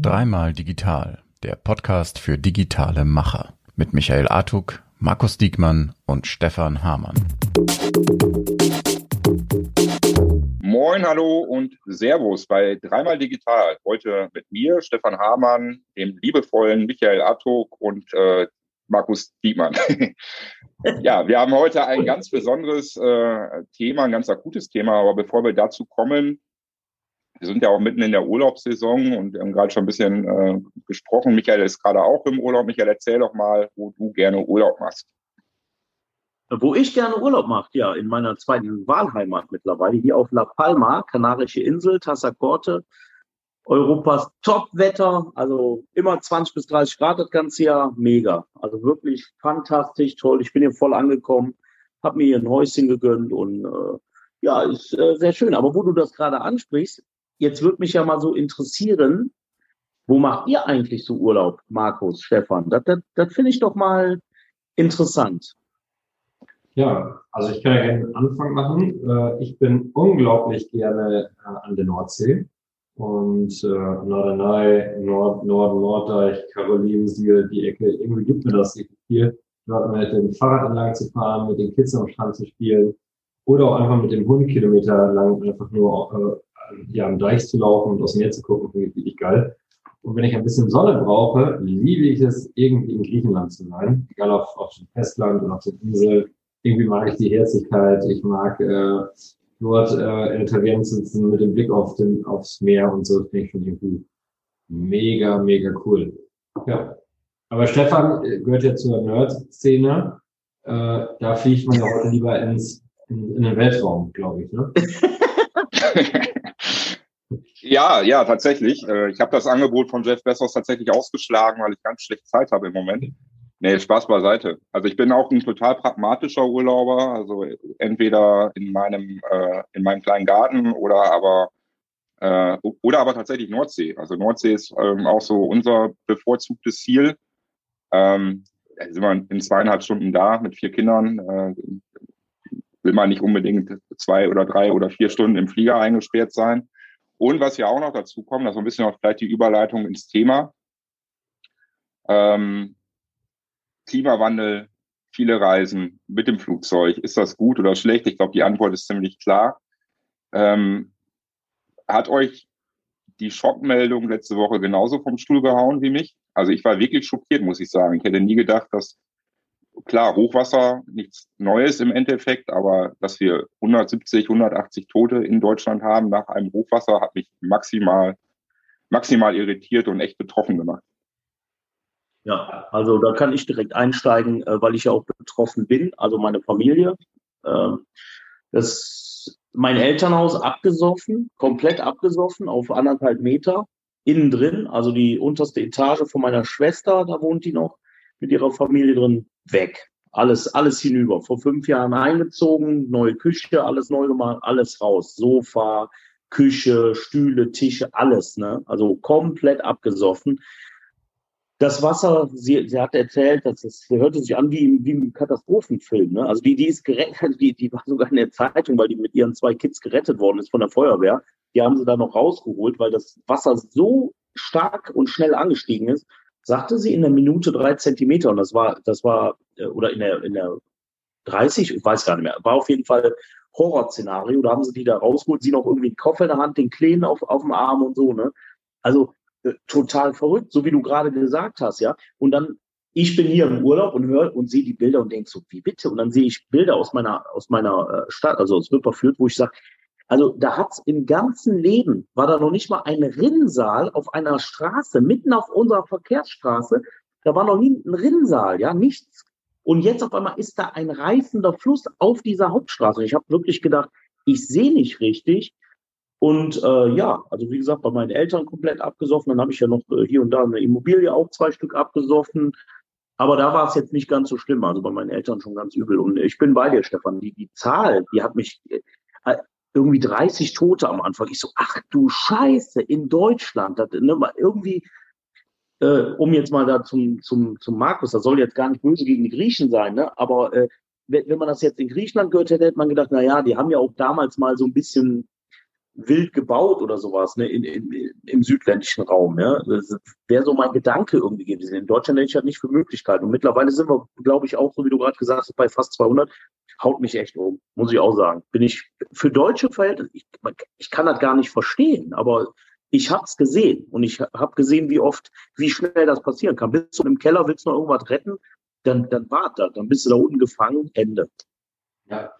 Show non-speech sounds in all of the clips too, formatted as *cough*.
Dreimal digital, der Podcast für digitale Macher mit Michael Artuk, Markus Diekmann und Stefan Hamann. Moin, hallo und Servus bei Dreimal Digital. Heute mit mir, Stefan Hamann, dem liebevollen Michael Artuk und äh, Markus Diekmann. *laughs* ja, wir haben heute ein ganz besonderes äh, Thema, ein ganz akutes Thema. Aber bevor wir dazu kommen, wir sind ja auch mitten in der Urlaubssaison und wir haben gerade schon ein bisschen äh, gesprochen. Michael ist gerade auch im Urlaub. Michael, erzähl doch mal, wo du gerne Urlaub machst. Wo ich gerne Urlaub mache, ja, in meiner zweiten Wahlheimat mittlerweile, hier auf La Palma, Kanarische Insel, Tassacorte. Europas Top-Wetter, also immer 20 bis 30 Grad das ganze Jahr, mega. Also wirklich fantastisch, toll. Ich bin hier voll angekommen, habe mir hier ein Häuschen gegönnt und äh, ja, ist äh, sehr schön. Aber wo du das gerade ansprichst, jetzt würde mich ja mal so interessieren, wo macht ihr eigentlich so Urlaub, Markus, Stefan? Das, das, das finde ich doch mal interessant. Ja, also ich kann ja gerne den Anfang machen. Äh, ich bin unglaublich gerne äh, an der Nordsee und äh, Norderney, Nord, Nord, Norddeich, Karolinensiel, die Ecke. Irgendwie gibt mir das viel, dort mit dem Fahrrad entlang zu fahren, mit den Kids am Strand zu spielen oder auch einfach mit dem Hund Kilometer lang einfach nur ja, am Deich zu laufen und aus dem Meer zu gucken, finde ich richtig geil. Und wenn ich ein bisschen Sonne brauche, liebe ich es, irgendwie in Griechenland zu sein. Egal auf, auf dem Festland oder auf der Insel. Irgendwie mag ich die Herzlichkeit. Ich mag äh, dort äh, in Italien sitzen mit dem Blick auf den, aufs Meer und so. finde ich schon irgendwie mega, mega cool. Ja. Aber Stefan äh, gehört ja zur Nerd-Szene. Äh, da fliegt man ja heute lieber ins in, in den Weltraum, glaube ich. Ne? *laughs* ja, ja, tatsächlich. Äh, ich habe das Angebot von Jeff Bezos tatsächlich ausgeschlagen, weil ich ganz schlecht Zeit habe im Moment. Nee, Spaß beiseite. Also ich bin auch ein total pragmatischer Urlauber. Also entweder in meinem äh, in meinem kleinen Garten oder aber äh, oder aber tatsächlich Nordsee. Also Nordsee ist ähm, auch so unser bevorzugtes Ziel. Ähm, sind wir in zweieinhalb Stunden da mit vier Kindern. Äh, will man nicht unbedingt zwei oder drei oder vier Stunden im Flieger eingesperrt sein. Und was ja auch noch dazu kommt, das ist ein bisschen auch vielleicht die Überleitung ins Thema. Ähm, Klimawandel, viele Reisen mit dem Flugzeug. Ist das gut oder schlecht? Ich glaube, die Antwort ist ziemlich klar. Ähm, hat euch die Schockmeldung letzte Woche genauso vom Stuhl gehauen wie mich? Also ich war wirklich schockiert, muss ich sagen. Ich hätte nie gedacht, dass klar, Hochwasser, nichts Neues im Endeffekt, aber dass wir 170, 180 Tote in Deutschland haben nach einem Hochwasser, hat mich maximal, maximal irritiert und echt betroffen gemacht. Ja, also da kann ich direkt einsteigen, äh, weil ich ja auch betroffen bin, also meine Familie. Ähm, das, mein Elternhaus abgesoffen, komplett abgesoffen auf anderthalb Meter, innen drin, also die unterste Etage von meiner Schwester, da wohnt die noch mit ihrer Familie drin, weg. Alles, alles hinüber. Vor fünf Jahren eingezogen, neue Küche, alles neu gemacht, alles raus. Sofa, Küche, Stühle, Tische, alles, ne? Also komplett abgesoffen. Das Wasser, sie, sie hat erzählt, dass es sie hörte sich an wie, wie im Katastrophenfilm. Ne? Also die, die ist gerettet, *laughs* die, die war sogar in der Zeitung, weil die mit ihren zwei Kids gerettet worden ist von der Feuerwehr. Die haben sie da noch rausgeholt, weil das Wasser so stark und schnell angestiegen ist, sagte sie in der Minute drei Zentimeter und das war, das war, äh, oder in der, in der 30, ich weiß gar nicht mehr, war auf jeden Fall Horrorszenario. Da haben sie die da rausgeholt, sie noch irgendwie einen Koffer in der Hand, den Kleen auf, auf dem Arm und so, ne? Also äh, total verrückt, so wie du gerade gesagt hast, ja. Und dann, ich bin hier im Urlaub und höre und sehe die Bilder und denke so, wie bitte? Und dann sehe ich Bilder aus meiner, aus meiner äh, Stadt, also aus Wipperfürth, wo ich sage, also da hat's im ganzen Leben, war da noch nicht mal ein Rinnsal auf einer Straße, mitten auf unserer Verkehrsstraße, da war noch nie ein Rinnsal, ja, nichts. Und jetzt auf einmal ist da ein reißender Fluss auf dieser Hauptstraße. Ich habe wirklich gedacht, ich sehe nicht richtig. Und äh, ja, also wie gesagt, bei meinen Eltern komplett abgesoffen. Dann habe ich ja noch äh, hier und da eine Immobilie auch zwei Stück abgesoffen. Aber da war es jetzt nicht ganz so schlimm. Also bei meinen Eltern schon ganz übel. Und ich bin bei dir, Stefan. Die, die Zahl, die hat mich, äh, irgendwie 30 Tote am Anfang. Ich so, ach du Scheiße, in Deutschland. Das, ne, irgendwie, äh, um jetzt mal da zum, zum, zum Markus, das soll jetzt gar nicht böse gegen die Griechen sein, ne? aber äh, wenn, wenn man das jetzt in Griechenland gehört hätte, hätte man gedacht, na ja, die haben ja auch damals mal so ein bisschen wild gebaut oder sowas, ne, in, in, im südländischen Raum, ja. Das wäre so mein Gedanke irgendwie gewesen. In Deutschland hätte ich halt nicht für Möglichkeiten. Und mittlerweile sind wir, glaube ich, auch, so wie du gerade gesagt hast, bei fast 200. Haut mich echt um, muss ich auch sagen. Bin ich für deutsche Verhältnisse, ich, ich kann das gar nicht verstehen, aber ich habe es gesehen und ich habe gesehen, wie oft, wie schnell das passieren kann. Bist du im Keller, willst du noch irgendwas retten, dann, dann warte, dann bist du da unten gefangen, Ende. Ja,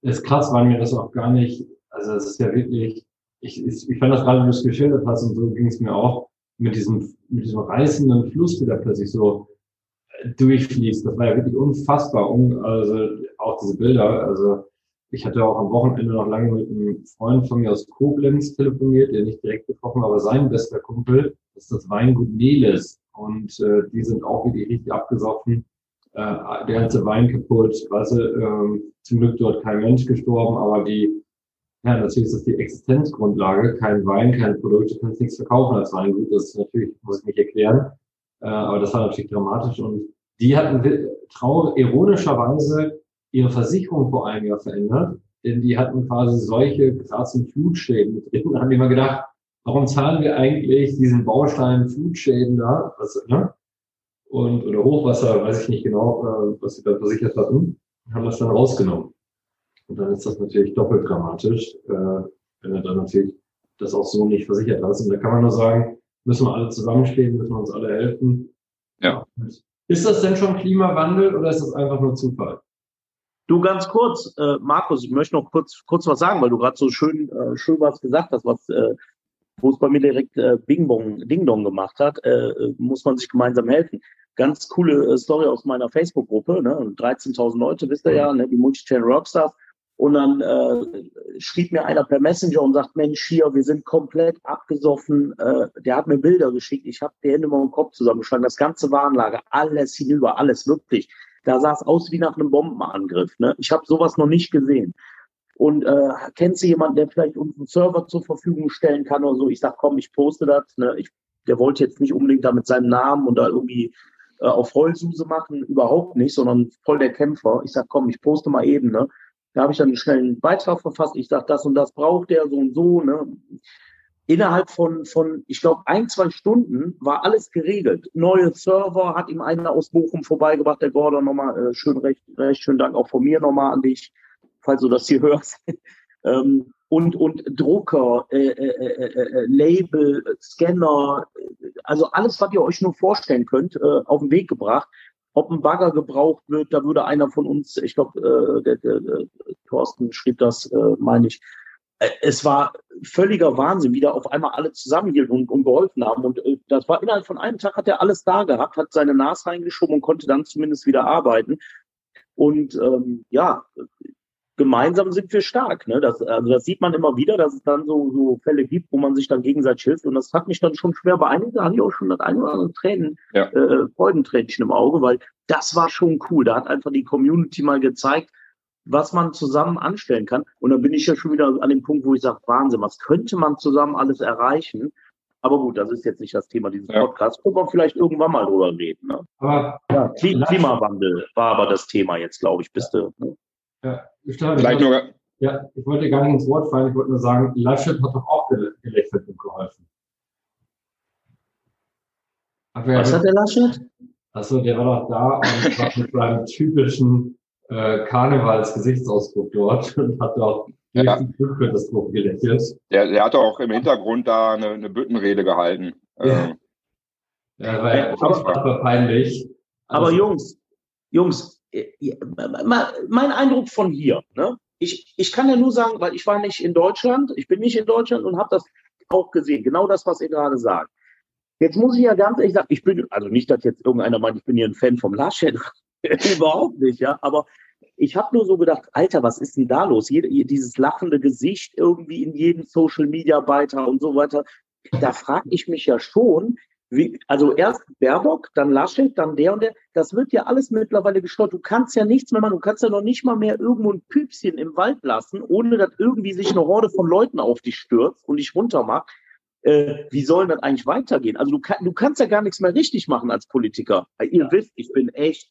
ist krass, weil mir das auch gar nicht also es ist ja wirklich, ich, ich, ich fand das gerade, wie du es geschildert hast, und so ging es mir auch mit diesem, mit diesem reißenden Fluss, der da plötzlich so äh, durchfließt. Das war ja wirklich unfassbar. Also auch diese Bilder. Also ich hatte auch am Wochenende noch lange mit einem Freund von mir aus Koblenz telefoniert, der nicht direkt getroffen, aber sein bester Kumpel ist das Weingut Neles. Und äh, die sind auch wirklich richtig abgesoffen. Äh, der ganze Wein kaputt. Weißt du, äh, zum Glück dort kein Mensch gestorben, aber die ja, natürlich ist das die Existenzgrundlage. Kein Wein, kein Produkt, du kannst nichts verkaufen als Weingut. Das natürlich, muss ich nicht erklären. Äh, aber das war natürlich dramatisch. Und die hatten traurig, ironischerweise ihre Versicherung vor einem Jahr verändert. Denn die hatten quasi solche krassen Flutschäden drin. Da haben die mal gedacht, warum zahlen wir eigentlich diesen Baustein Flutschäden da? Was, ne? Und, oder Hochwasser, weiß ich nicht genau, äh, was sie da versichert hatten. Haben das dann rausgenommen. Und dann ist das natürlich doppelt dramatisch, äh, wenn du dann natürlich das auch so nicht versichert hast. Und da kann man nur sagen, müssen wir alle zusammenstehen, müssen wir uns alle helfen. Ja. Ist das denn schon Klimawandel oder ist das einfach nur Zufall? Du ganz kurz, äh, Markus, ich möchte noch kurz kurz was sagen, weil du gerade so schön äh, schön was gesagt hast, was äh, wo es bei mir direkt äh, Bing Bong Ding Dong gemacht hat, äh, muss man sich gemeinsam helfen. Ganz coole äh, Story aus meiner Facebook-Gruppe, ne? 13.000 Leute, wisst ihr ja, ne? die Multichannel Rockstars. Und dann äh, schrieb mir einer per Messenger und sagt, Mensch, hier, wir sind komplett abgesoffen. Äh, der hat mir Bilder geschickt. Ich habe die Hände mal im Kopf zusammengeschlagen. Das ganze Warenlager, alles hinüber, alles wirklich. Da sah es aus wie nach einem Bombenangriff. Ne? Ich habe sowas noch nicht gesehen. Und äh, kennst du jemanden, der vielleicht uns einen Server zur Verfügung stellen kann oder so? Ich sag, komm, ich poste das. Ne? Ich, der wollte jetzt nicht unbedingt da mit seinem Namen und da irgendwie äh, auf Heulsuse machen, überhaupt nicht, sondern voll der Kämpfer. Ich sag, komm, ich poste mal eben. Ne? Da habe ich dann einen schnellen Beitrag verfasst. Ich sage, das und das braucht der so und so. Ne? Innerhalb von, von, ich glaube, ein, zwei Stunden war alles geregelt. Neue Server hat ihm einer aus Bochum vorbeigebracht, der Gordon nochmal, äh, schön recht, recht schönen Dank auch von mir nochmal an dich, falls du das hier hörst. *laughs* ähm, und, und Drucker, äh, äh, äh, äh, Label, Scanner, also alles, was ihr euch nur vorstellen könnt, äh, auf den Weg gebracht ob ein Bagger gebraucht wird, da würde einer von uns, ich glaube, äh, der, der, der Thorsten schrieb das, äh, meine ich, äh, es war völliger Wahnsinn, wie da auf einmal alle zusammenhielten und, und geholfen haben. Und äh, das war innerhalb von einem Tag hat er alles da gehabt, hat seine Nase reingeschoben und konnte dann zumindest wieder arbeiten. Und ähm, ja, gemeinsam sind wir stark. Ne? Das, also das sieht man immer wieder, dass es dann so, so Fälle gibt, wo man sich dann gegenseitig hilft. Und das hat mich dann schon schwer beeinigt. Da hatte ich auch schon das eine oder andere Tränen, ja. äh, Freudentränchen im Auge, weil das war schon cool. Da hat einfach die Community mal gezeigt, was man zusammen anstellen kann. Und dann bin ich ja schon wieder an dem Punkt, wo ich sage, Wahnsinn, was könnte man zusammen alles erreichen? Aber gut, das ist jetzt nicht das Thema dieses ja. Podcasts. Können wir vielleicht irgendwann mal drüber reden. Ne? Aber ja, Klimawandel war aber das Thema jetzt, glaube ich. Bist du, ne? Ja, Vielleicht nur. Ja, ich wollte gar nicht ins Wort fallen, ich wollte nur sagen, Laschet hat doch auch gelächelt und geholfen. Was hat der Laschet? Achso, der war doch da und *laughs* hat mit seinem typischen äh, Karnevalsgesichtsausdruck dort *laughs* und hat doch ja. Glück für das Druck gelächelt. Der, der hat auch im Hintergrund da eine, eine Büttenrede gehalten. Ja, ähm. ja war ja aber, peinlich. Aber also, Jungs, Jungs, mein Eindruck von hier, ne? Ich, ich kann ja nur sagen, weil ich war nicht in Deutschland, ich bin nicht in Deutschland und habe das auch gesehen, genau das, was ihr gerade sagt. Jetzt muss ich ja ganz ehrlich sagen, ich bin, also nicht, dass jetzt irgendeiner meint, ich bin hier ein Fan vom Laschet, *laughs* überhaupt nicht, ja, aber ich habe nur so gedacht, Alter, was ist denn da los? Jede, dieses lachende Gesicht irgendwie in jedem Social Media Beitrag und so weiter. Da frage ich mich ja schon, wie, also erst Baerbock, dann Laschet, dann der und der. Das wird ja alles mittlerweile gesteuert. Du kannst ja nichts mehr machen. Du kannst ja noch nicht mal mehr irgendwo ein Püpschen im Wald lassen, ohne dass irgendwie sich eine Horde von Leuten auf dich stürzt und dich runtermacht. Äh, wie soll das eigentlich weitergehen? Also du, kann, du kannst ja gar nichts mehr richtig machen als Politiker. Ihr ja. wisst, ich bin echt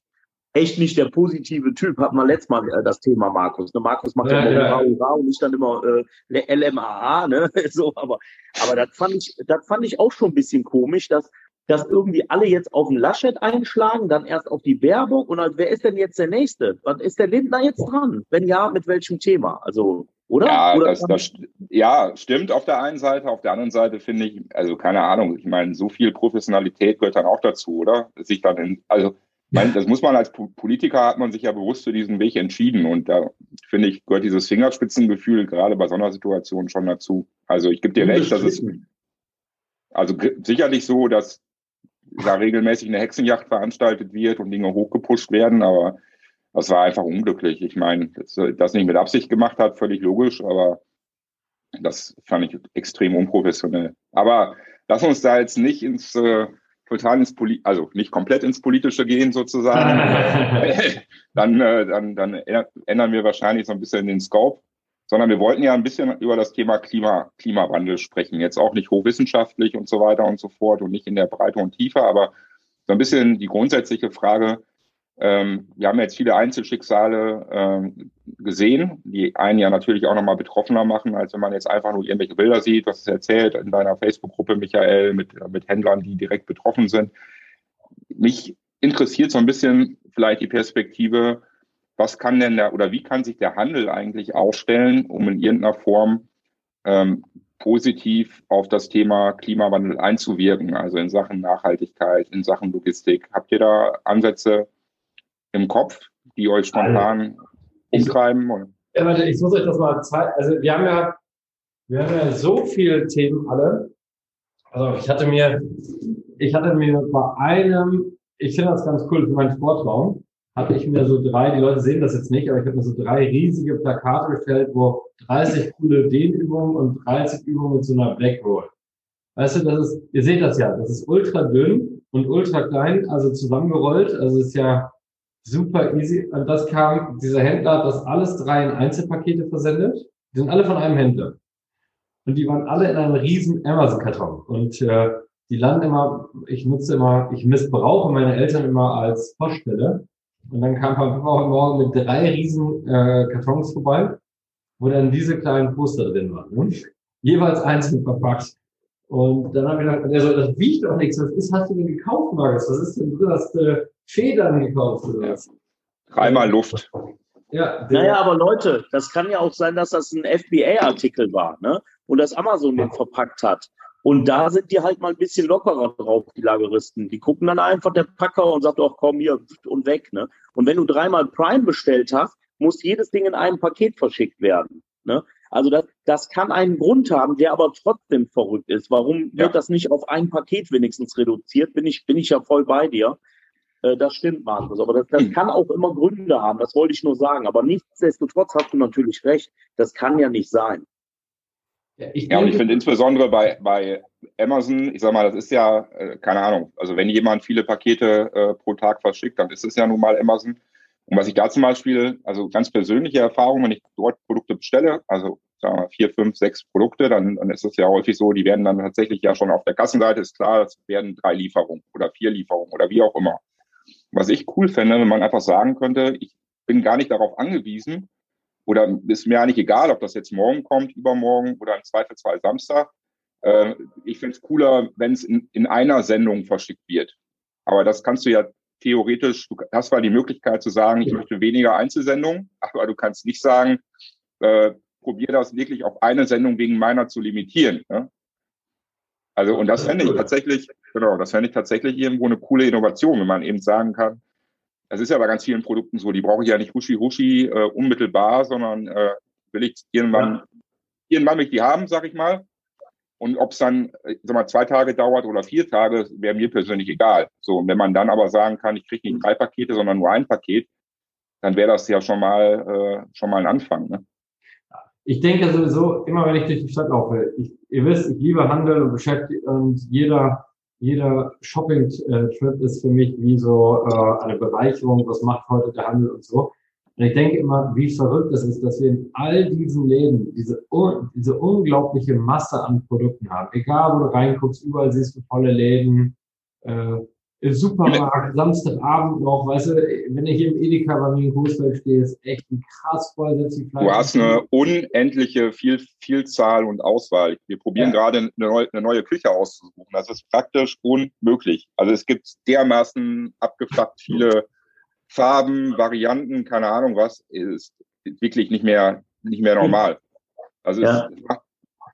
echt nicht der positive Typ. Hat man letztes Mal äh, das Thema Markus. Ne? Markus macht ja, ja immer ja. und ich dann immer äh, LMAA, ne? *laughs* so, aber, aber das fand ich, das fand ich auch schon ein bisschen komisch, dass, dass irgendwie alle jetzt auf den Laschet einschlagen, dann erst auf die Werbung und dann, wer ist denn jetzt der Nächste? Was ist der Lindner jetzt dran? Wenn ja, mit welchem Thema? Also, oder? Ja, oder das, das, ja, stimmt auf der einen Seite. Auf der anderen Seite finde ich, also keine Ahnung, ich meine, so viel Professionalität gehört dann auch dazu, oder? Sich dann in, also meine, das muss man als Politiker hat man sich ja bewusst für diesen Weg entschieden und da finde ich gehört dieses Fingerspitzengefühl gerade bei so einer Situation schon dazu. Also ich gebe dir recht, dass es also sicherlich so, dass da regelmäßig eine Hexenjacht veranstaltet wird und Dinge hochgepusht werden, aber das war einfach unglücklich. Ich meine, dass das nicht mit Absicht gemacht hat, völlig logisch, aber das fand ich extrem unprofessionell. Aber lass uns da jetzt nicht ins äh, total ins Poli also nicht komplett ins Politische gehen sozusagen, *laughs* dann, äh, dann, dann ändern wir wahrscheinlich so ein bisschen den Scope, sondern wir wollten ja ein bisschen über das Thema Klima, Klimawandel sprechen. Jetzt auch nicht hochwissenschaftlich und so weiter und so fort und nicht in der Breite und Tiefe, aber so ein bisschen die grundsätzliche Frage, ähm, wir haben jetzt viele Einzelschicksale ähm, gesehen, die einen ja natürlich auch nochmal betroffener machen, als wenn man jetzt einfach nur irgendwelche Bilder sieht, was es erzählt in deiner Facebook-Gruppe, Michael, mit, mit Händlern, die direkt betroffen sind. Mich interessiert so ein bisschen vielleicht die Perspektive, was kann denn der oder wie kann sich der Handel eigentlich aufstellen, um in irgendeiner Form ähm, positiv auf das Thema Klimawandel einzuwirken, also in Sachen Nachhaltigkeit, in Sachen Logistik. Habt ihr da Ansätze im Kopf, die euch spontan umtreiben? Ja, warte, ich muss euch das mal zwei, also wir haben ja, wir haben ja so viele Themen alle. Also ich hatte mir, ich hatte mir bei einem, ich finde das ganz cool für meinen Sportraum, hatte ich mir so drei, die Leute sehen das jetzt nicht, aber ich habe mir so drei riesige Plakate gestellt, wo 30 coole Dehnübungen und 30 Übungen mit so einer Black Roll. Weißt du, das ist, ihr seht das ja, das ist ultra dünn und ultra klein, also zusammengerollt, also ist ja super easy. Und das kam, dieser Händler hat das alles drei in Einzelpakete versendet. Die sind alle von einem Händler. Und die waren alle in einem riesen Amazon-Karton. Und äh, die landen immer, ich nutze immer, ich missbrauche meine Eltern immer als Poststelle. Und dann kam Papa heute Morgen mit drei riesen äh, Kartons vorbei, wo dann diese kleinen Poster drin waren. Ne? Jeweils einzeln verpackt. Und dann habe ich gedacht, der so, das wiegt doch nichts. Was ist, hast du denn gekauft, Markus? Was ist denn drin? Hast du Federn gekauft oder was? Dreimal Luft. Ja, naja, aber Leute, das kann ja auch sein, dass das ein FBA-Artikel war, ne? Und das Amazon den verpackt hat. Und da sind die halt mal ein bisschen lockerer drauf, die Lageristen. Die gucken dann einfach der Packer und sagt, auch komm hier und weg, ne? Und wenn du dreimal Prime bestellt hast, muss jedes Ding in einem Paket verschickt werden, ne? Also das, das kann einen Grund haben, der aber trotzdem verrückt ist. Warum ja. wird das nicht auf ein Paket wenigstens reduziert? Bin ich, bin ich ja voll bei dir. Äh, das stimmt, Markus. Aber das, das hm. kann auch immer Gründe haben. Das wollte ich nur sagen. Aber nichtsdestotrotz hast du natürlich recht. Das kann ja nicht sein. Ja, ich ja und ich finde insbesondere bei, bei Amazon, ich sag mal, das ist ja, äh, keine Ahnung, also wenn jemand viele Pakete äh, pro Tag verschickt, dann ist es ja nun mal Amazon. Und was ich da zum Beispiel, also ganz persönliche Erfahrung, wenn ich dort Produkte bestelle, also sagen wir vier, fünf, sechs Produkte, dann, dann ist es ja häufig so, die werden dann tatsächlich ja schon auf der Kassenseite, ist klar, es werden drei Lieferungen oder vier Lieferungen oder wie auch immer. Was ich cool fände, wenn man einfach sagen könnte, ich bin gar nicht darauf angewiesen oder ist mir eigentlich egal, ob das jetzt morgen kommt, übermorgen oder im Zweifelsfall Samstag. Äh, ich finde es cooler, wenn es in, in einer Sendung verschickt wird. Aber das kannst du ja theoretisch, du hast zwar die Möglichkeit zu sagen, ich möchte weniger Einzelsendungen, aber du kannst nicht sagen, äh, probier das wirklich auf eine Sendung wegen meiner zu limitieren. Ne? Also, und das fände ich tatsächlich, genau, das fände ich tatsächlich irgendwo eine coole Innovation, wenn man eben sagen kann, das ist ja bei ganz vielen Produkten so, die brauche ich ja nicht huschi-huschi äh, unmittelbar, sondern äh, will ich irgendwann, ja. irgendwann will ich die haben, sag ich mal. Und ob es dann, äh, sag mal, zwei Tage dauert oder vier Tage, wäre mir persönlich egal. So, und wenn man dann aber sagen kann, ich kriege nicht drei Pakete, sondern nur ein Paket, dann wäre das ja schon mal äh, schon mal ein Anfang. Ne? Ich denke sowieso, immer wenn ich durch die Stadt laufe, ich, ihr wisst, ich liebe Handel und beschäftigt und jeder jeder Shopping-Trip ist für mich wie so äh, eine Bereicherung, was macht heute der Handel und so. Und ich denke immer, wie verrückt es ist, dass wir in all diesen Läden diese, diese unglaubliche Masse an Produkten haben. Egal, wo du reinguckst, überall siehst du volle Läden. Äh, im Supermarkt, Samstagabend noch, weißt du, wenn ich hier im Edeka bei mir in Coesfeld stehe, ist echt ein krass vollsetzig Fleisch. Du hast eine unendliche Viel Vielzahl und Auswahl. Wir probieren ja. gerade eine neue, eine neue Küche auszusuchen. Das ist praktisch unmöglich. Also es gibt dermaßen abgefuckt viele Farben, Varianten, keine Ahnung was, ist wirklich nicht mehr, nicht mehr normal. Also, ja. es,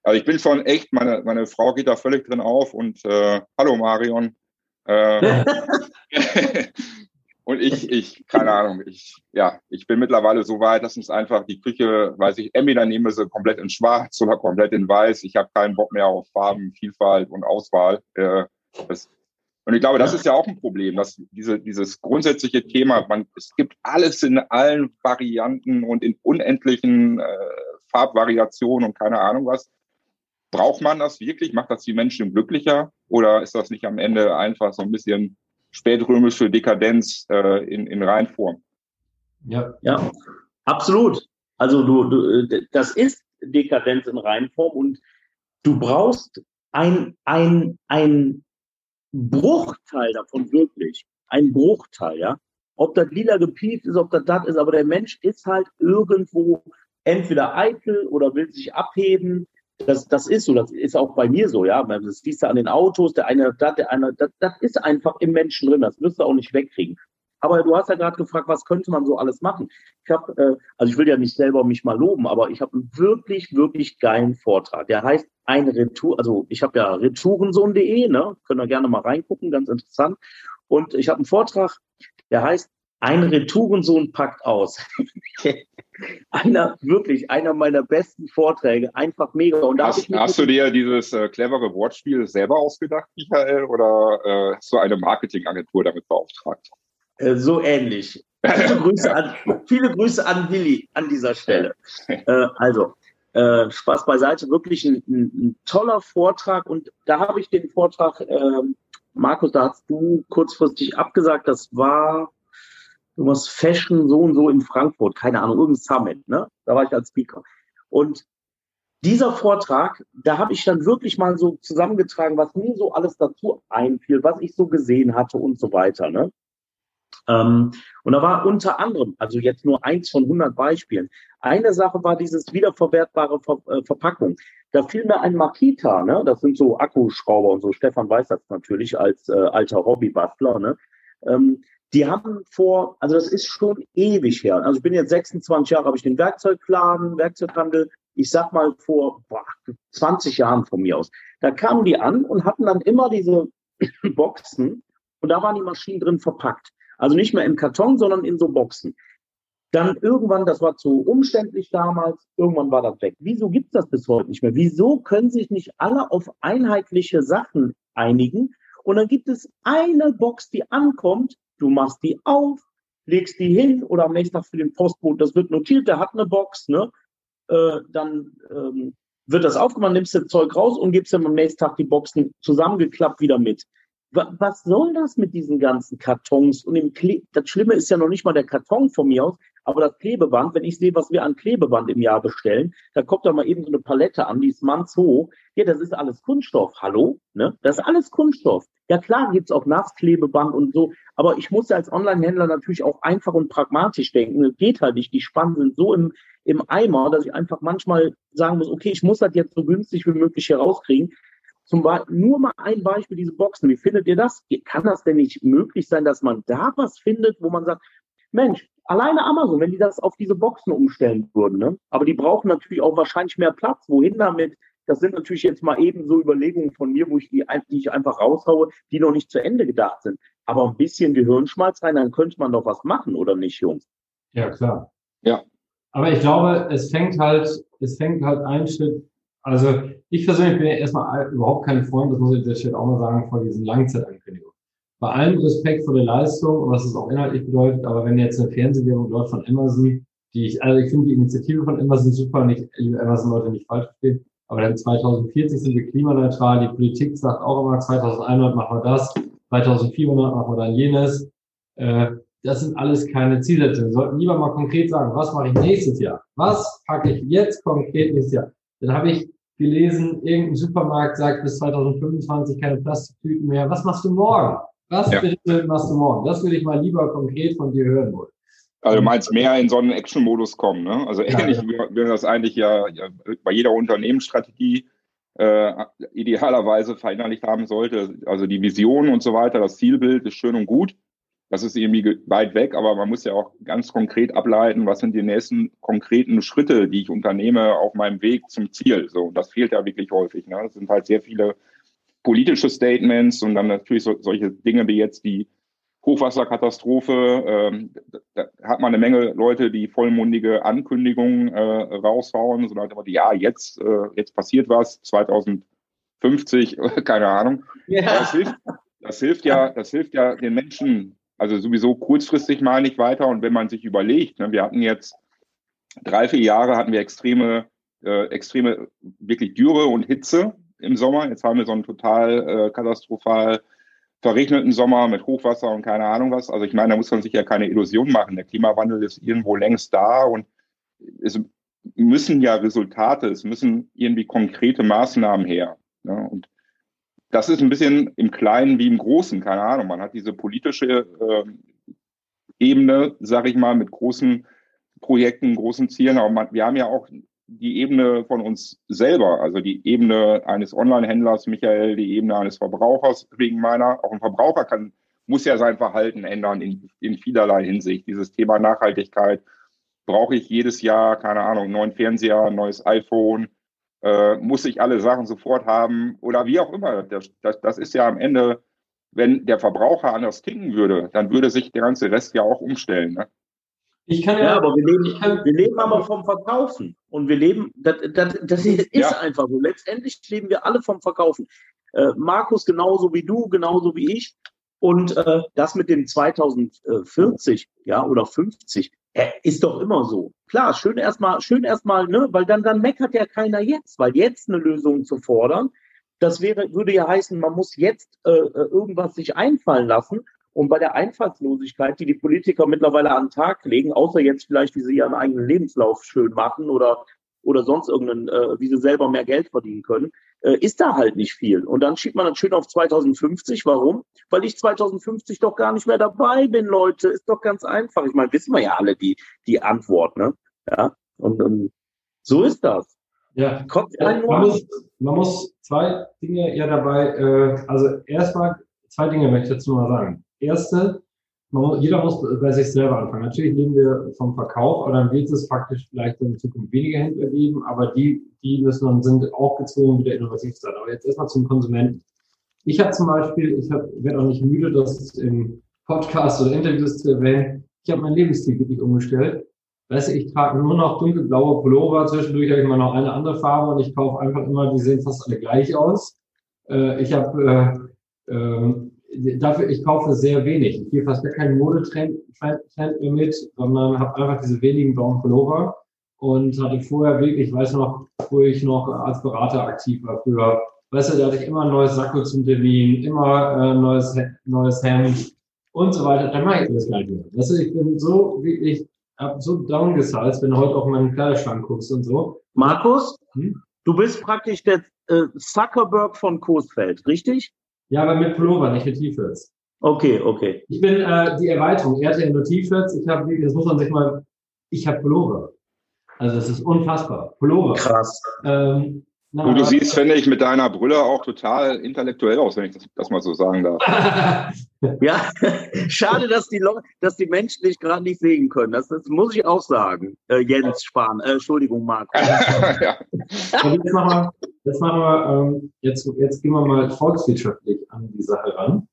also ich bin schon echt, meine, meine Frau geht da völlig drin auf und äh, hallo Marion, ähm, *laughs* und ich, ich, keine Ahnung, ich, ja, ich bin mittlerweile so weit, dass es einfach die Küche, weiß ich, entweder nehme sie komplett in schwarz oder komplett in weiß. Ich habe keinen Bock mehr auf Farben, Vielfalt und Auswahl. Äh, das, und ich glaube, das ist ja auch ein Problem, dass diese, dieses grundsätzliche Thema, man, es gibt alles in allen Varianten und in unendlichen äh, Farbvariationen und keine Ahnung was. Braucht man das wirklich? Macht das die Menschen glücklicher? Oder ist das nicht am Ende einfach so ein bisschen spätrömische Dekadenz äh, in, in Reinform? Ja. ja, absolut. Also du, du, das ist Dekadenz in Reinform und du brauchst ein, ein, ein Bruchteil davon wirklich. Ein Bruchteil, ja. Ob das lila gepieft ist, ob das das ist, aber der Mensch ist halt irgendwo entweder eitel oder will sich abheben das, das ist so, das ist auch bei mir so, ja. Das siehst du an den Autos, der eine, das, der eine, das, das ist einfach im Menschen drin, das wirst du auch nicht wegkriegen. Aber du hast ja gerade gefragt, was könnte man so alles machen? Ich habe, äh, also ich will ja nicht selber mich mal loben, aber ich habe einen wirklich, wirklich geilen Vortrag. Der heißt ein Retour, also ich habe ja retourensohn.de, ne? Können wir gerne mal reingucken, ganz interessant. Und ich habe einen Vortrag, der heißt ein Retourensohn packt aus. *laughs* einer, wirklich, einer meiner besten Vorträge. Einfach mega. Und hast, hast du dir dieses äh, clevere Wortspiel selber ausgedacht, Michael, oder äh, hast du eine Marketingagentur damit beauftragt? Äh, so ähnlich. Viele Grüße, an, viele Grüße an Willi an dieser Stelle. Äh, also, äh, Spaß beiseite, wirklich ein, ein, toller Vortrag. Und da habe ich den Vortrag, äh, Markus, da hast du kurzfristig abgesagt. Das war irgendwas Fashion so und so in Frankfurt, keine Ahnung, irgendein Summit, ne? Da war ich als Speaker. Und dieser Vortrag, da habe ich dann wirklich mal so zusammengetragen, was mir so alles dazu einfiel, was ich so gesehen hatte und so weiter. Ne? Ähm, und da war unter anderem, also jetzt nur eins von 100 Beispielen, eine Sache war dieses wiederverwertbare Ver äh, Verpackung. Da fiel mir ein Makita, ne? das sind so Akkuschrauber und so, Stefan weiß das natürlich als äh, alter Hobbybastler, ne? Ähm, die haben vor, also das ist schon ewig her. Also ich bin jetzt 26 Jahre, habe ich den Werkzeugladen, Werkzeughandel, ich sag mal vor boah, 20 Jahren von mir aus. Da kamen die an und hatten dann immer diese *coughs* Boxen und da waren die Maschinen drin verpackt. Also nicht mehr im Karton, sondern in so Boxen. Dann irgendwann, das war zu umständlich damals, irgendwann war das weg. Wieso gibt's das bis heute nicht mehr? Wieso können sich nicht alle auf einheitliche Sachen einigen? Und dann gibt es eine Box, die ankommt, Du machst die auf, legst die hin oder am nächsten Tag für den Postboten, das wird notiert, der hat eine Box, ne? Äh, dann ähm, wird das aufgemacht, nimmst das Zeug raus und gibst ihm am nächsten Tag die Boxen zusammengeklappt wieder mit. Was soll das mit diesen ganzen Kartons und dem Kle Das Schlimme ist ja noch nicht mal der Karton von mir aus, aber das Klebeband, wenn ich sehe, was wir an Klebeband im Jahr bestellen, da kommt da mal eben so eine Palette an, die ist manns hoch. Ja, das ist alles Kunststoff. Hallo? Ne? Das ist alles Kunststoff. Ja klar gibt's auch Nassklebeband und so, aber ich muss als Online-Händler natürlich auch einfach und pragmatisch denken. Es geht halt nicht. Die Spannen sind so im, im Eimer, dass ich einfach manchmal sagen muss, okay, ich muss das jetzt so günstig wie möglich herauskriegen. Zum Beispiel, nur mal ein Beispiel, diese Boxen. Wie findet ihr das? Kann das denn nicht möglich sein, dass man da was findet, wo man sagt, Mensch, alleine Amazon, wenn die das auf diese Boxen umstellen würden, ne? aber die brauchen natürlich auch wahrscheinlich mehr Platz. Wohin damit? Das sind natürlich jetzt mal eben so Überlegungen von mir, wo ich die, die ich einfach raushaue, die noch nicht zu Ende gedacht sind. Aber ein bisschen Gehirnschmalz rein, dann könnte man doch was machen, oder nicht, Jungs? Ja, klar. Ja. Aber ich glaube, es fängt halt, es fängt halt ein Schritt. Also ich persönlich bin ja erstmal überhaupt kein Freund, das muss ich jetzt auch mal sagen, von diesen Langzeitankündigungen. Bei allem Respekt vor der Leistung und was es auch inhaltlich bedeutet, aber wenn jetzt eine Fernsehwerbung läuft von Amazon, die ich, also ich finde die Initiative von Amazon super, nicht, Amazon-Leute nicht falsch verstehen, aber dann 2040 sind wir klimaneutral. Die Politik sagt auch immer, 2100 machen wir das, 2400 machen wir dann jenes. Äh, das sind alles keine Zielsätze. Wir sollten lieber mal konkret sagen, was mache ich nächstes Jahr? Was packe ich jetzt konkret nächstes Jahr? Dann habe ich gelesen, irgendein Supermarkt sagt bis 2025 keine Plastiktüten mehr. Was machst du morgen? Was ja. machst du morgen? Das würde ich mal lieber konkret von dir hören wollen. Also du meinst mehr in so einen Action-Modus kommen, ne? Also ähnlich ja, ja. wie wir das eigentlich ja, ja bei jeder Unternehmensstrategie äh, idealerweise verinnerlicht haben sollte. Also die Vision und so weiter, das Zielbild ist schön und gut. Das ist irgendwie weit weg, aber man muss ja auch ganz konkret ableiten, was sind die nächsten konkreten Schritte, die ich unternehme auf meinem Weg zum Ziel. So, das fehlt ja wirklich häufig. Ne? Es sind halt sehr viele politische Statements und dann natürlich so, solche Dinge wie jetzt die Hochwasserkatastrophe. Ähm, da hat man eine Menge Leute, die vollmundige Ankündigungen äh, raushauen, so nach dem ja, jetzt, äh, jetzt passiert was, 2050, *laughs* keine Ahnung. Ja. Das, hilft, das hilft ja, das hilft ja den Menschen, also sowieso kurzfristig mal nicht weiter. Und wenn man sich überlegt, ne, wir hatten jetzt drei, vier Jahre hatten wir extreme, äh, extreme, wirklich Dürre und Hitze im Sommer. Jetzt haben wir so einen total äh, katastrophal verregneten Sommer mit Hochwasser und keine Ahnung was. Also ich meine, da muss man sich ja keine Illusion machen. Der Klimawandel ist irgendwo längst da und es müssen ja Resultate, es müssen irgendwie konkrete Maßnahmen her. Ne? Und das ist ein bisschen im Kleinen wie im Großen, keine Ahnung. Man hat diese politische äh, Ebene, sage ich mal, mit großen Projekten, großen Zielen. Aber man, wir haben ja auch die Ebene von uns selber, also die Ebene eines Online-Händlers, Michael, die Ebene eines Verbrauchers, wegen meiner, auch ein Verbraucher kann, muss ja sein Verhalten ändern in, in vielerlei Hinsicht. Dieses Thema Nachhaltigkeit, brauche ich jedes Jahr, keine Ahnung, neuen Fernseher, neues iPhone, äh, muss ich alle Sachen sofort haben oder wie auch immer. Das, das, das ist ja am Ende, wenn der Verbraucher anders ticken würde, dann würde sich der ganze Rest ja auch umstellen. Ne? Ich kann ja, ja aber wir leben, kann, wir leben aber vom Verkaufen. Und wir leben, das, das, das ist ja. einfach so. Letztendlich leben wir alle vom Verkaufen. Äh, Markus genauso wie du, genauso wie ich. Und äh, das mit dem 2040, ja, oder 50, äh, ist doch immer so. Klar, schön erstmal, schön erstmal, ne, weil dann, dann meckert ja keiner jetzt, weil jetzt eine Lösung zu fordern, das wäre, würde ja heißen, man muss jetzt äh, äh irgendwas sich einfallen lassen und bei der Einfallslosigkeit, die die Politiker mittlerweile an den Tag legen, außer jetzt vielleicht, wie sie ihren eigenen Lebenslauf schön machen oder, oder sonst irgendeinen, äh, wie sie selber mehr Geld verdienen können, äh, ist da halt nicht viel. Und dann schiebt man das schön auf 2050. Warum? Weil ich 2050 doch gar nicht mehr dabei bin, Leute. Ist doch ganz einfach. Ich meine, wissen wir ja alle die, die Antwort, ne? Ja. Und, und so ist das. Ja, ja man, muss, man muss zwei Dinge ja dabei, äh, also erstmal zwei Dinge möchte ich dazu mal sagen erste, muss, jeder muss bei sich selber anfangen. Natürlich leben wir vom Verkauf, aber dann wird es faktisch vielleicht in Zukunft weniger Händler geben, aber die, die müssen und sind auch gezwungen, wieder innovativ zu sein. Aber jetzt erstmal zum Konsumenten. Ich habe zum Beispiel, ich werde auch nicht müde, das im Podcast oder Interviews zu erwähnen, ich habe mein Lebensstil wirklich umgestellt. Weißt du, ich trage nur noch dunkelblaue Pullover, zwischendurch habe ich mal noch eine andere Farbe und ich kaufe einfach immer, die sehen fast alle gleich aus. Äh, ich habe äh, äh, dafür, ich kaufe sehr wenig. Ich gehe fast gar keinen Modetrend Trend mehr mit, sondern habe einfach diese wenigen blauen Pullover und hatte vorher wirklich, ich weiß noch, wo ich noch als Berater aktiv war früher, weißt du, da hatte ich immer ein neues Sakko zum Termin, immer äh, neues, neues Hemd und so weiter. Dann mache ich das gar nicht mehr. Weißt du, ich bin so wirklich, hab so downgesized, wenn du heute auf meinen Kleiderschrank guckst und so. Markus, hm? du bist praktisch der äh, Zuckerberg von Coesfeld, richtig? Ja, aber mit Pullover, nicht mit T-Shirts. Okay, okay. Ich bin äh, die Erweiterung. Er hatte ja nur T-Shirts. Ich habe, das muss man sich mal, ich habe Pullover. Also das ist unfassbar. Pullover. Krass. Ähm, na, du, du siehst, finde ich, mit deiner Brille auch total intellektuell aus, wenn ich das, das mal so sagen darf. *laughs* ja, *laughs* schade, dass die, dass die Menschen dich gerade nicht sehen können. Das, das muss ich auch sagen. Äh, Jens Spahn, äh, Entschuldigung, Marco. *laughs* ja. jetzt machen wir, jetzt, machen wir ähm, jetzt, jetzt gehen wir mal volkswirtschaftlich an die Sache ran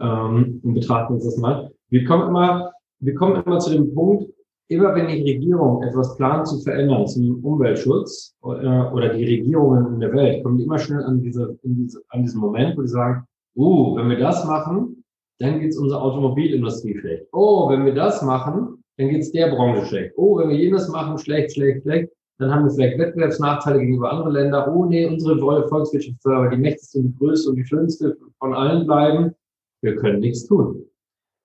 ähm, und betrachten uns das mal. Wir kommen immer, wir kommen immer zu dem Punkt, immer wenn die Regierung etwas plant zu verändern zum Umweltschutz äh, oder die Regierungen in der Welt, kommen immer schnell an, diese, diese, an diesen Moment, wo sie sagen, oh, wenn wir das machen, dann geht's unserer Automobilindustrie schlecht. Oh, wenn wir das machen, dann geht's der Branche schlecht. Oh, wenn wir jenes machen, schlecht, schlecht, schlecht, dann haben wir vielleicht Wettbewerbsnachteile gegenüber anderen Ländern. Oh nee, unsere Volkswirtschaft soll aber die mächtigste und die größte und die schönste von allen bleiben. Wir können nichts tun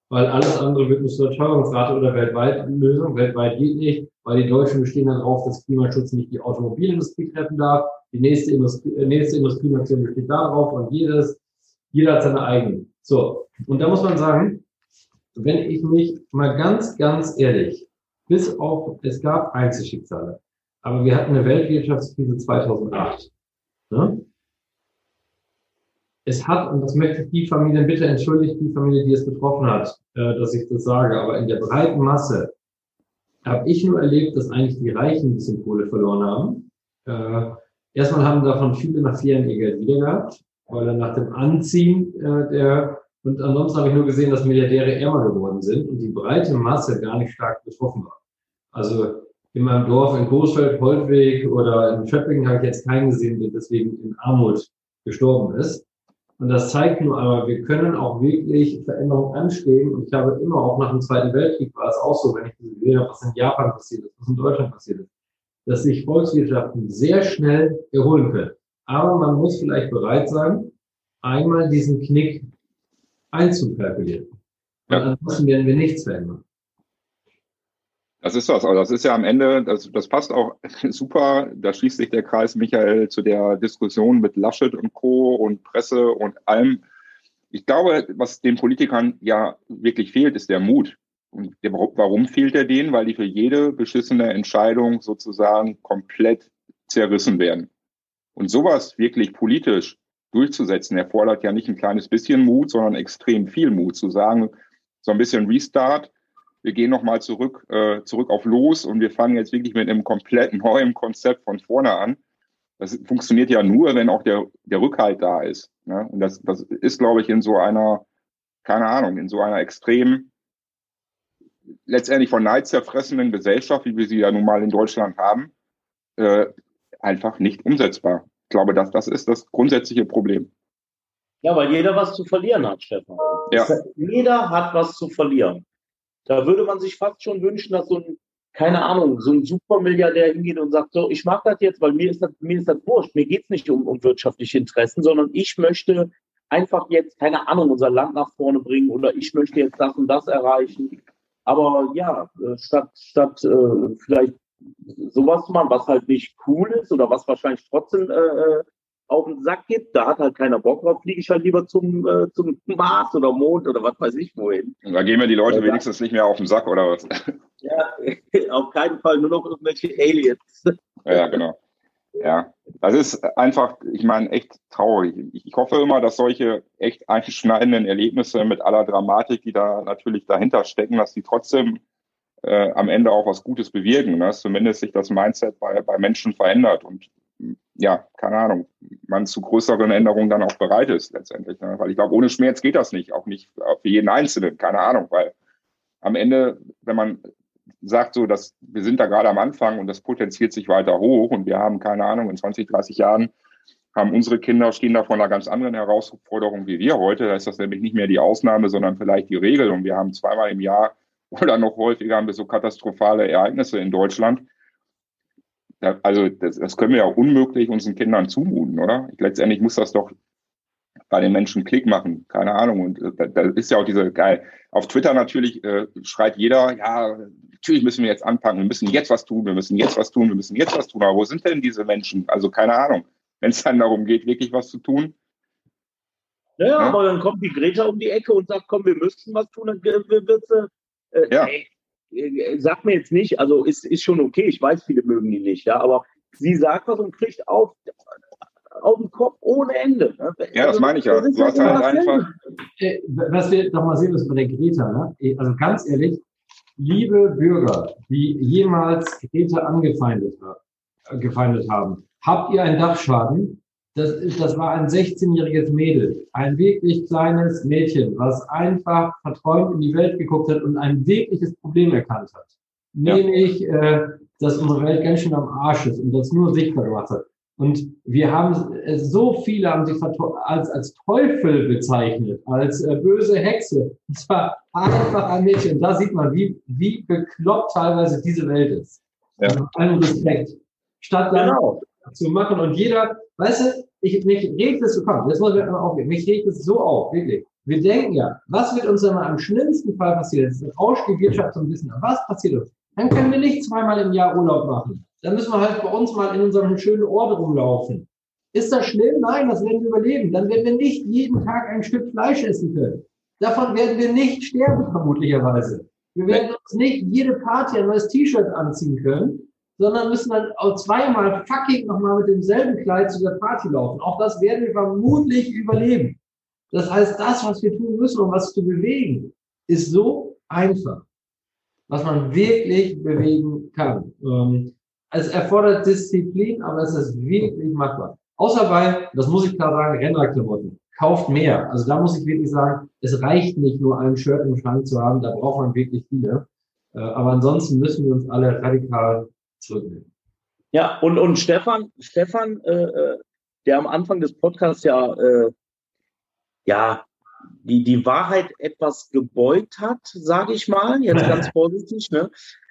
weil alles andere wird mit einer Teuerungsrate oder weltweit Lösung. Weltweit geht nicht, weil die Deutschen bestehen darauf, dass Klimaschutz nicht die Automobilindustrie treffen darf. Die nächste, Industrie, äh, nächste Industrienation besteht darauf und jedes. Jeder hat seine eigenen. So. Und da muss man sagen, wenn ich mich mal ganz, ganz ehrlich, bis auf, es gab Einzelschicksale, aber wir hatten eine Weltwirtschaftskrise 2008. Ne? Es hat, und das möchte ich die Familien bitte entschuldigt, die Familie, die es betroffen hat, äh, dass ich das sage, aber in der breiten Masse habe ich nur erlebt, dass eigentlich die Reichen ein bisschen Kohle verloren haben. Äh, erstmal haben davon viele nach vier Jahren ihr Geld wieder gehabt, weil dann nach dem Anziehen äh, der und ansonsten habe ich nur gesehen, dass Milliardäre ärmer geworden sind und die breite Masse gar nicht stark betroffen war. Also in meinem Dorf in Coesfeld, Holtweg oder in Schöppingen habe ich jetzt keinen gesehen, der deswegen in Armut gestorben ist. Und das zeigt nur aber, wir können auch wirklich Veränderungen anstreben. Und ich habe immer auch nach dem Zweiten Weltkrieg war es auch so, wenn ich gesehen habe, was in Japan passiert ist, was in Deutschland passiert ist, dass sich Volkswirtschaften sehr schnell erholen können. Aber man muss vielleicht bereit sein, einmal diesen Knick einzukalkulieren. Ja. ansonsten werden wir nichts verändern. Das ist das. Also das ist ja am Ende, das, das passt auch *laughs* super. Da schließt sich der Kreis, Michael, zu der Diskussion mit Laschet und Co. und Presse und allem. Ich glaube, was den Politikern ja wirklich fehlt, ist der Mut. Und warum fehlt er denen? Weil die für jede beschissene Entscheidung sozusagen komplett zerrissen werden. Und sowas wirklich politisch durchzusetzen, erfordert ja nicht ein kleines bisschen Mut, sondern extrem viel Mut zu sagen, so ein bisschen Restart wir gehen nochmal zurück, äh, zurück auf Los und wir fangen jetzt wirklich mit einem komplett neuen Konzept von vorne an. Das funktioniert ja nur, wenn auch der, der Rückhalt da ist. Ne? Und das, das ist, glaube ich, in so einer, keine Ahnung, in so einer extrem letztendlich von Neid zerfressenen Gesellschaft, wie wir sie ja nun mal in Deutschland haben, äh, einfach nicht umsetzbar. Ich glaube, dass das ist das grundsätzliche Problem. Ja, weil jeder was zu verlieren hat, Stefan. Ja. Jeder hat was zu verlieren. Da würde man sich fast schon wünschen, dass so ein, keine Ahnung, so ein Supermilliardär hingeht und sagt, so, ich mache das jetzt, weil mir ist das, mir ist das wurscht. Mir geht's nicht um, um wirtschaftliche Interessen, sondern ich möchte einfach jetzt, keine Ahnung, unser Land nach vorne bringen oder ich möchte jetzt das und das erreichen. Aber ja, äh, statt, statt äh, vielleicht sowas zu machen, was halt nicht cool ist oder was wahrscheinlich trotzdem äh, äh auf den Sack gibt, da hat halt keiner Bock drauf, fliege ich halt lieber zum, äh, zum Mars oder Mond oder was weiß ich wohin. Da gehen mir die Leute ja, wenigstens nicht mehr auf den Sack oder was? Ja, *laughs* auf keinen Fall nur noch irgendwelche Aliens. Ja, genau. Ja, das ist einfach, ich meine, echt traurig. Ich hoffe immer, dass solche echt einschneidenden Erlebnisse mit aller Dramatik, die da natürlich dahinter stecken, dass die trotzdem äh, am Ende auch was Gutes bewirken, ne? dass zumindest sich das Mindset bei, bei Menschen verändert. Und ja, keine Ahnung, man zu größeren Änderungen dann auch bereit ist letztendlich. Ne? Weil ich glaube, ohne Schmerz geht das nicht, auch nicht für jeden Einzelnen, keine Ahnung, weil am Ende, wenn man sagt so, dass wir sind da gerade am Anfang und das potenziert sich weiter hoch und wir haben, keine Ahnung, in 20, 30 Jahren haben unsere Kinder, stehen da vor einer ganz anderen Herausforderung wie wir heute. Da ist das nämlich nicht mehr die Ausnahme, sondern vielleicht die Regel. Und wir haben zweimal im Jahr oder noch häufiger haben wir so katastrophale Ereignisse in Deutschland also das, das können wir ja unmöglich unseren Kindern zumuten, oder? Letztendlich muss das doch bei den Menschen Klick machen, keine Ahnung. Und äh, da, da ist ja auch diese geil. Auf Twitter natürlich äh, schreit jeder, ja, natürlich müssen wir jetzt anpacken, wir müssen jetzt was tun, wir müssen jetzt was tun, wir müssen jetzt was tun. Aber wo sind denn diese Menschen? Also keine Ahnung. Wenn es dann darum geht, wirklich was zu tun. Ja, ja, aber dann kommt die Greta um die Ecke und sagt, komm, wir müssen was tun, dann wird sie. Äh, ja. Ey, äh, sag mir jetzt nicht, also ist, ist schon okay, ich weiß, viele mögen die nicht, ja, aber sie sagt was und kriegt auf, auf den Kopf ohne Ende. Ne? Ja, das meine ich ja. Du hast halt einfach. Äh, was wir doch mal sehen müssen bei der Greta, ne? also ganz ehrlich, liebe Bürger, die jemals Greta angefeindet gefeindet haben, habt ihr einen Dachschaden? Das, ist, das war ein 16-jähriges Mädel, ein wirklich kleines Mädchen, was einfach verträumt in die Welt geguckt hat und ein wirkliches Problem erkannt hat. Ja. Nämlich, äh, dass unsere Welt ganz schön am Arsch ist und das nur sichtbar gemacht hat. Und wir haben äh, so viele haben sie als, als Teufel bezeichnet, als äh, böse Hexe. Und zwar einfach ein Mädchen. Und da sieht man, wie, wie bekloppt teilweise diese Welt ist. Ja. Mit allem Respekt. Statt dann genau. Zu machen und jeder, weißt du, ich, mich regt es so, komm, jetzt muss ich mal aufgehen, mich regt es so auf, wirklich. Wir denken ja, was wird uns dann mal am schlimmsten Fall passieren? Jetzt rauscht die Wirtschaft so ein bisschen. Was passiert uns? Dann können wir nicht zweimal im Jahr Urlaub machen. Dann müssen wir halt bei uns mal in unserem schönen Ort rumlaufen. Ist das schlimm? Nein, das werden wir überleben. Dann werden wir nicht jeden Tag ein Stück Fleisch essen können. Davon werden wir nicht sterben, vermutlicherweise. Wir werden uns nicht jede Party ein neues T-Shirt anziehen können, sondern müssen dann auch zweimal fucking nochmal mit demselben Kleid zu der Party laufen. Auch das werden wir vermutlich überleben. Das heißt, das, was wir tun müssen, um was zu bewegen, ist so einfach, was man wirklich bewegen kann. Ähm, es erfordert Disziplin, aber es ist wirklich machbar. Außer bei, das muss ich klar sagen, Rennradklamotten. Kauft mehr. Also da muss ich wirklich sagen, es reicht nicht nur ein Shirt im Schrank zu haben, da braucht man wirklich viele. Äh, aber ansonsten müssen wir uns alle radikal zurücknehmen. Ja, und, und Stefan, Stefan, äh, äh, der am Anfang des Podcasts ja, äh, ja, die, die Wahrheit etwas gebeugt hat, sage ich mal, jetzt ganz *laughs* vorsichtig, ne?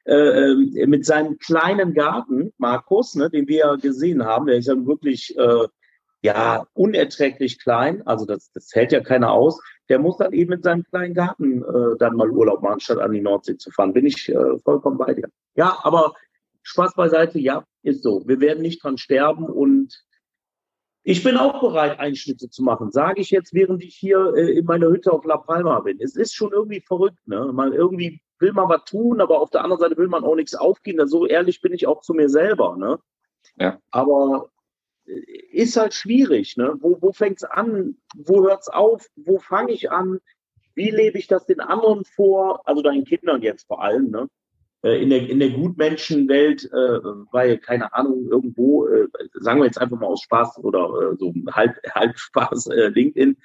Äh, äh, mit seinem kleinen Garten, Markus, ne, den wir ja gesehen haben, der ist ja wirklich äh, ja unerträglich klein, also das, das hält ja keiner aus. Der muss dann eben mit seinem kleinen Garten äh, dann mal Urlaub machen, statt an die Nordsee zu fahren. Bin ich äh, vollkommen bei dir. Ja, aber Spaß beiseite, ja, ist so. Wir werden nicht dran sterben und ich bin auch bereit, Einschnitte zu machen, sage ich jetzt, während ich hier äh, in meiner Hütte auf La Palma bin. Es ist schon irgendwie verrückt, ne? Man irgendwie will man was tun, aber auf der anderen Seite will man auch nichts aufgeben. So ehrlich bin ich auch zu mir selber, ne? Ja. Aber äh, ist halt schwierig, ne? Wo, wo fängt's an? Wo hört's auf? Wo fange ich an? Wie lebe ich das den anderen vor? Also deinen Kindern jetzt vor allem, ne? Äh, in der, in der Gutmenschenwelt, äh, weil, keine Ahnung, irgendwo, äh, sagen wir jetzt einfach mal aus Spaß oder äh, so halb, halb Spaß äh, LinkedIn,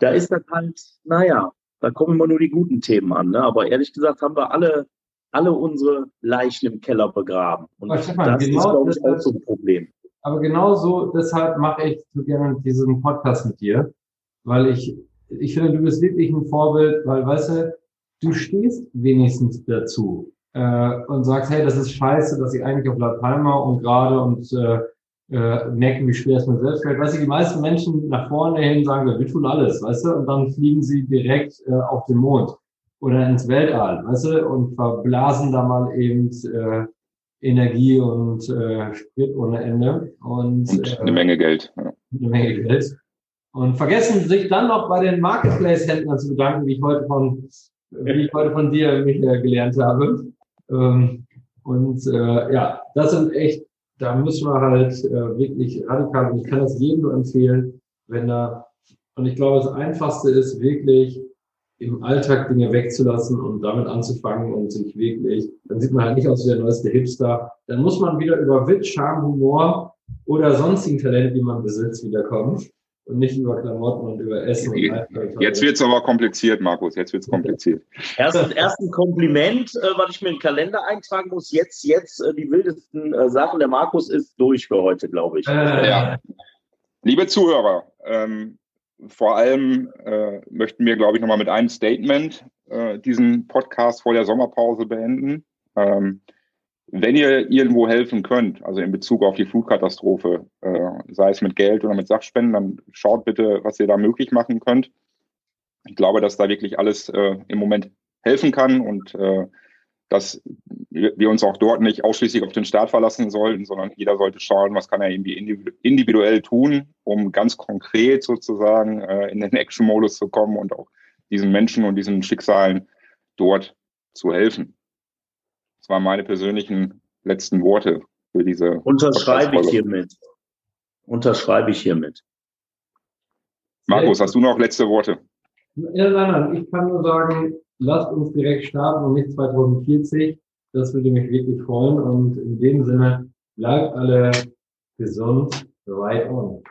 da ist das halt, naja, da kommen immer nur die guten Themen an. Ne? Aber ehrlich gesagt haben wir alle, alle unsere Leichen im Keller begraben. Und Stefan, das genau ist, glaube ich, auch so ein Problem. Aber genau so, deshalb mache ich so gerne diesen Podcast mit dir, weil ich, ich finde, du bist wirklich ein Vorbild, weil, weißt du, du stehst wenigstens dazu äh, und sagst, hey, das ist scheiße, dass ich eigentlich auf La Palma und gerade und äh, äh, merken, wie schwer es mir selbst fällt. Weißt du, die meisten Menschen nach vorne hin sagen, wir tun alles, weißt du, und dann fliegen sie direkt äh, auf den Mond oder ins Weltall, weißt du, und verblasen da mal eben äh, Energie und äh, Sprit ohne Ende. Und, und äh, eine Menge Geld. Ja. Eine Menge Geld. Und vergessen sich dann noch bei den Marketplace-Händlern zu bedanken, wie ich heute von wie ich heute von dir, Michael, gelernt habe. Ähm, und äh, ja, das sind echt, da müssen wir halt äh, wirklich radikal, und ich kann das jedem nur empfehlen, wenn da, und ich glaube, das Einfachste ist wirklich, im Alltag Dinge wegzulassen und damit anzufangen und sich wirklich, dann sieht man halt nicht aus wie der neueste Hipster. Dann muss man wieder über Witz, Charme, Humor oder sonstigen Talente, die man besitzt, wiederkommen und nicht über Klamotten und über Essen. Und jetzt wird es aber kompliziert, Markus. Jetzt wird es kompliziert. Erst, erst ein Kompliment, äh, was ich mir in den Kalender eintragen muss. Jetzt, jetzt äh, die wildesten äh, Sachen. Der Markus ist durch für heute, glaube ich. Äh. Ja. Liebe Zuhörer, ähm, vor allem äh, möchten wir, glaube ich, nochmal mit einem Statement äh, diesen Podcast vor der Sommerpause beenden. Ähm, wenn ihr irgendwo helfen könnt, also in Bezug auf die Flutkatastrophe, äh, sei es mit Geld oder mit Sachspenden, dann schaut bitte, was ihr da möglich machen könnt. Ich glaube, dass da wirklich alles äh, im Moment helfen kann und äh, dass wir uns auch dort nicht ausschließlich auf den Staat verlassen sollten, sondern jeder sollte schauen, was kann er irgendwie individuell tun, um ganz konkret sozusagen äh, in den Action-Modus zu kommen und auch diesen Menschen und diesen Schicksalen dort zu helfen. Das waren meine persönlichen letzten Worte für diese. Unterschreibe ich hiermit. Unterschreibe ich hiermit. Markus, hast du noch letzte Worte? Ja, nein, nein. Ich kann nur sagen, lasst uns direkt starten und nicht 2040. Das würde mich wirklich freuen. Und in dem Sinne, bleibt alle gesund. Right on.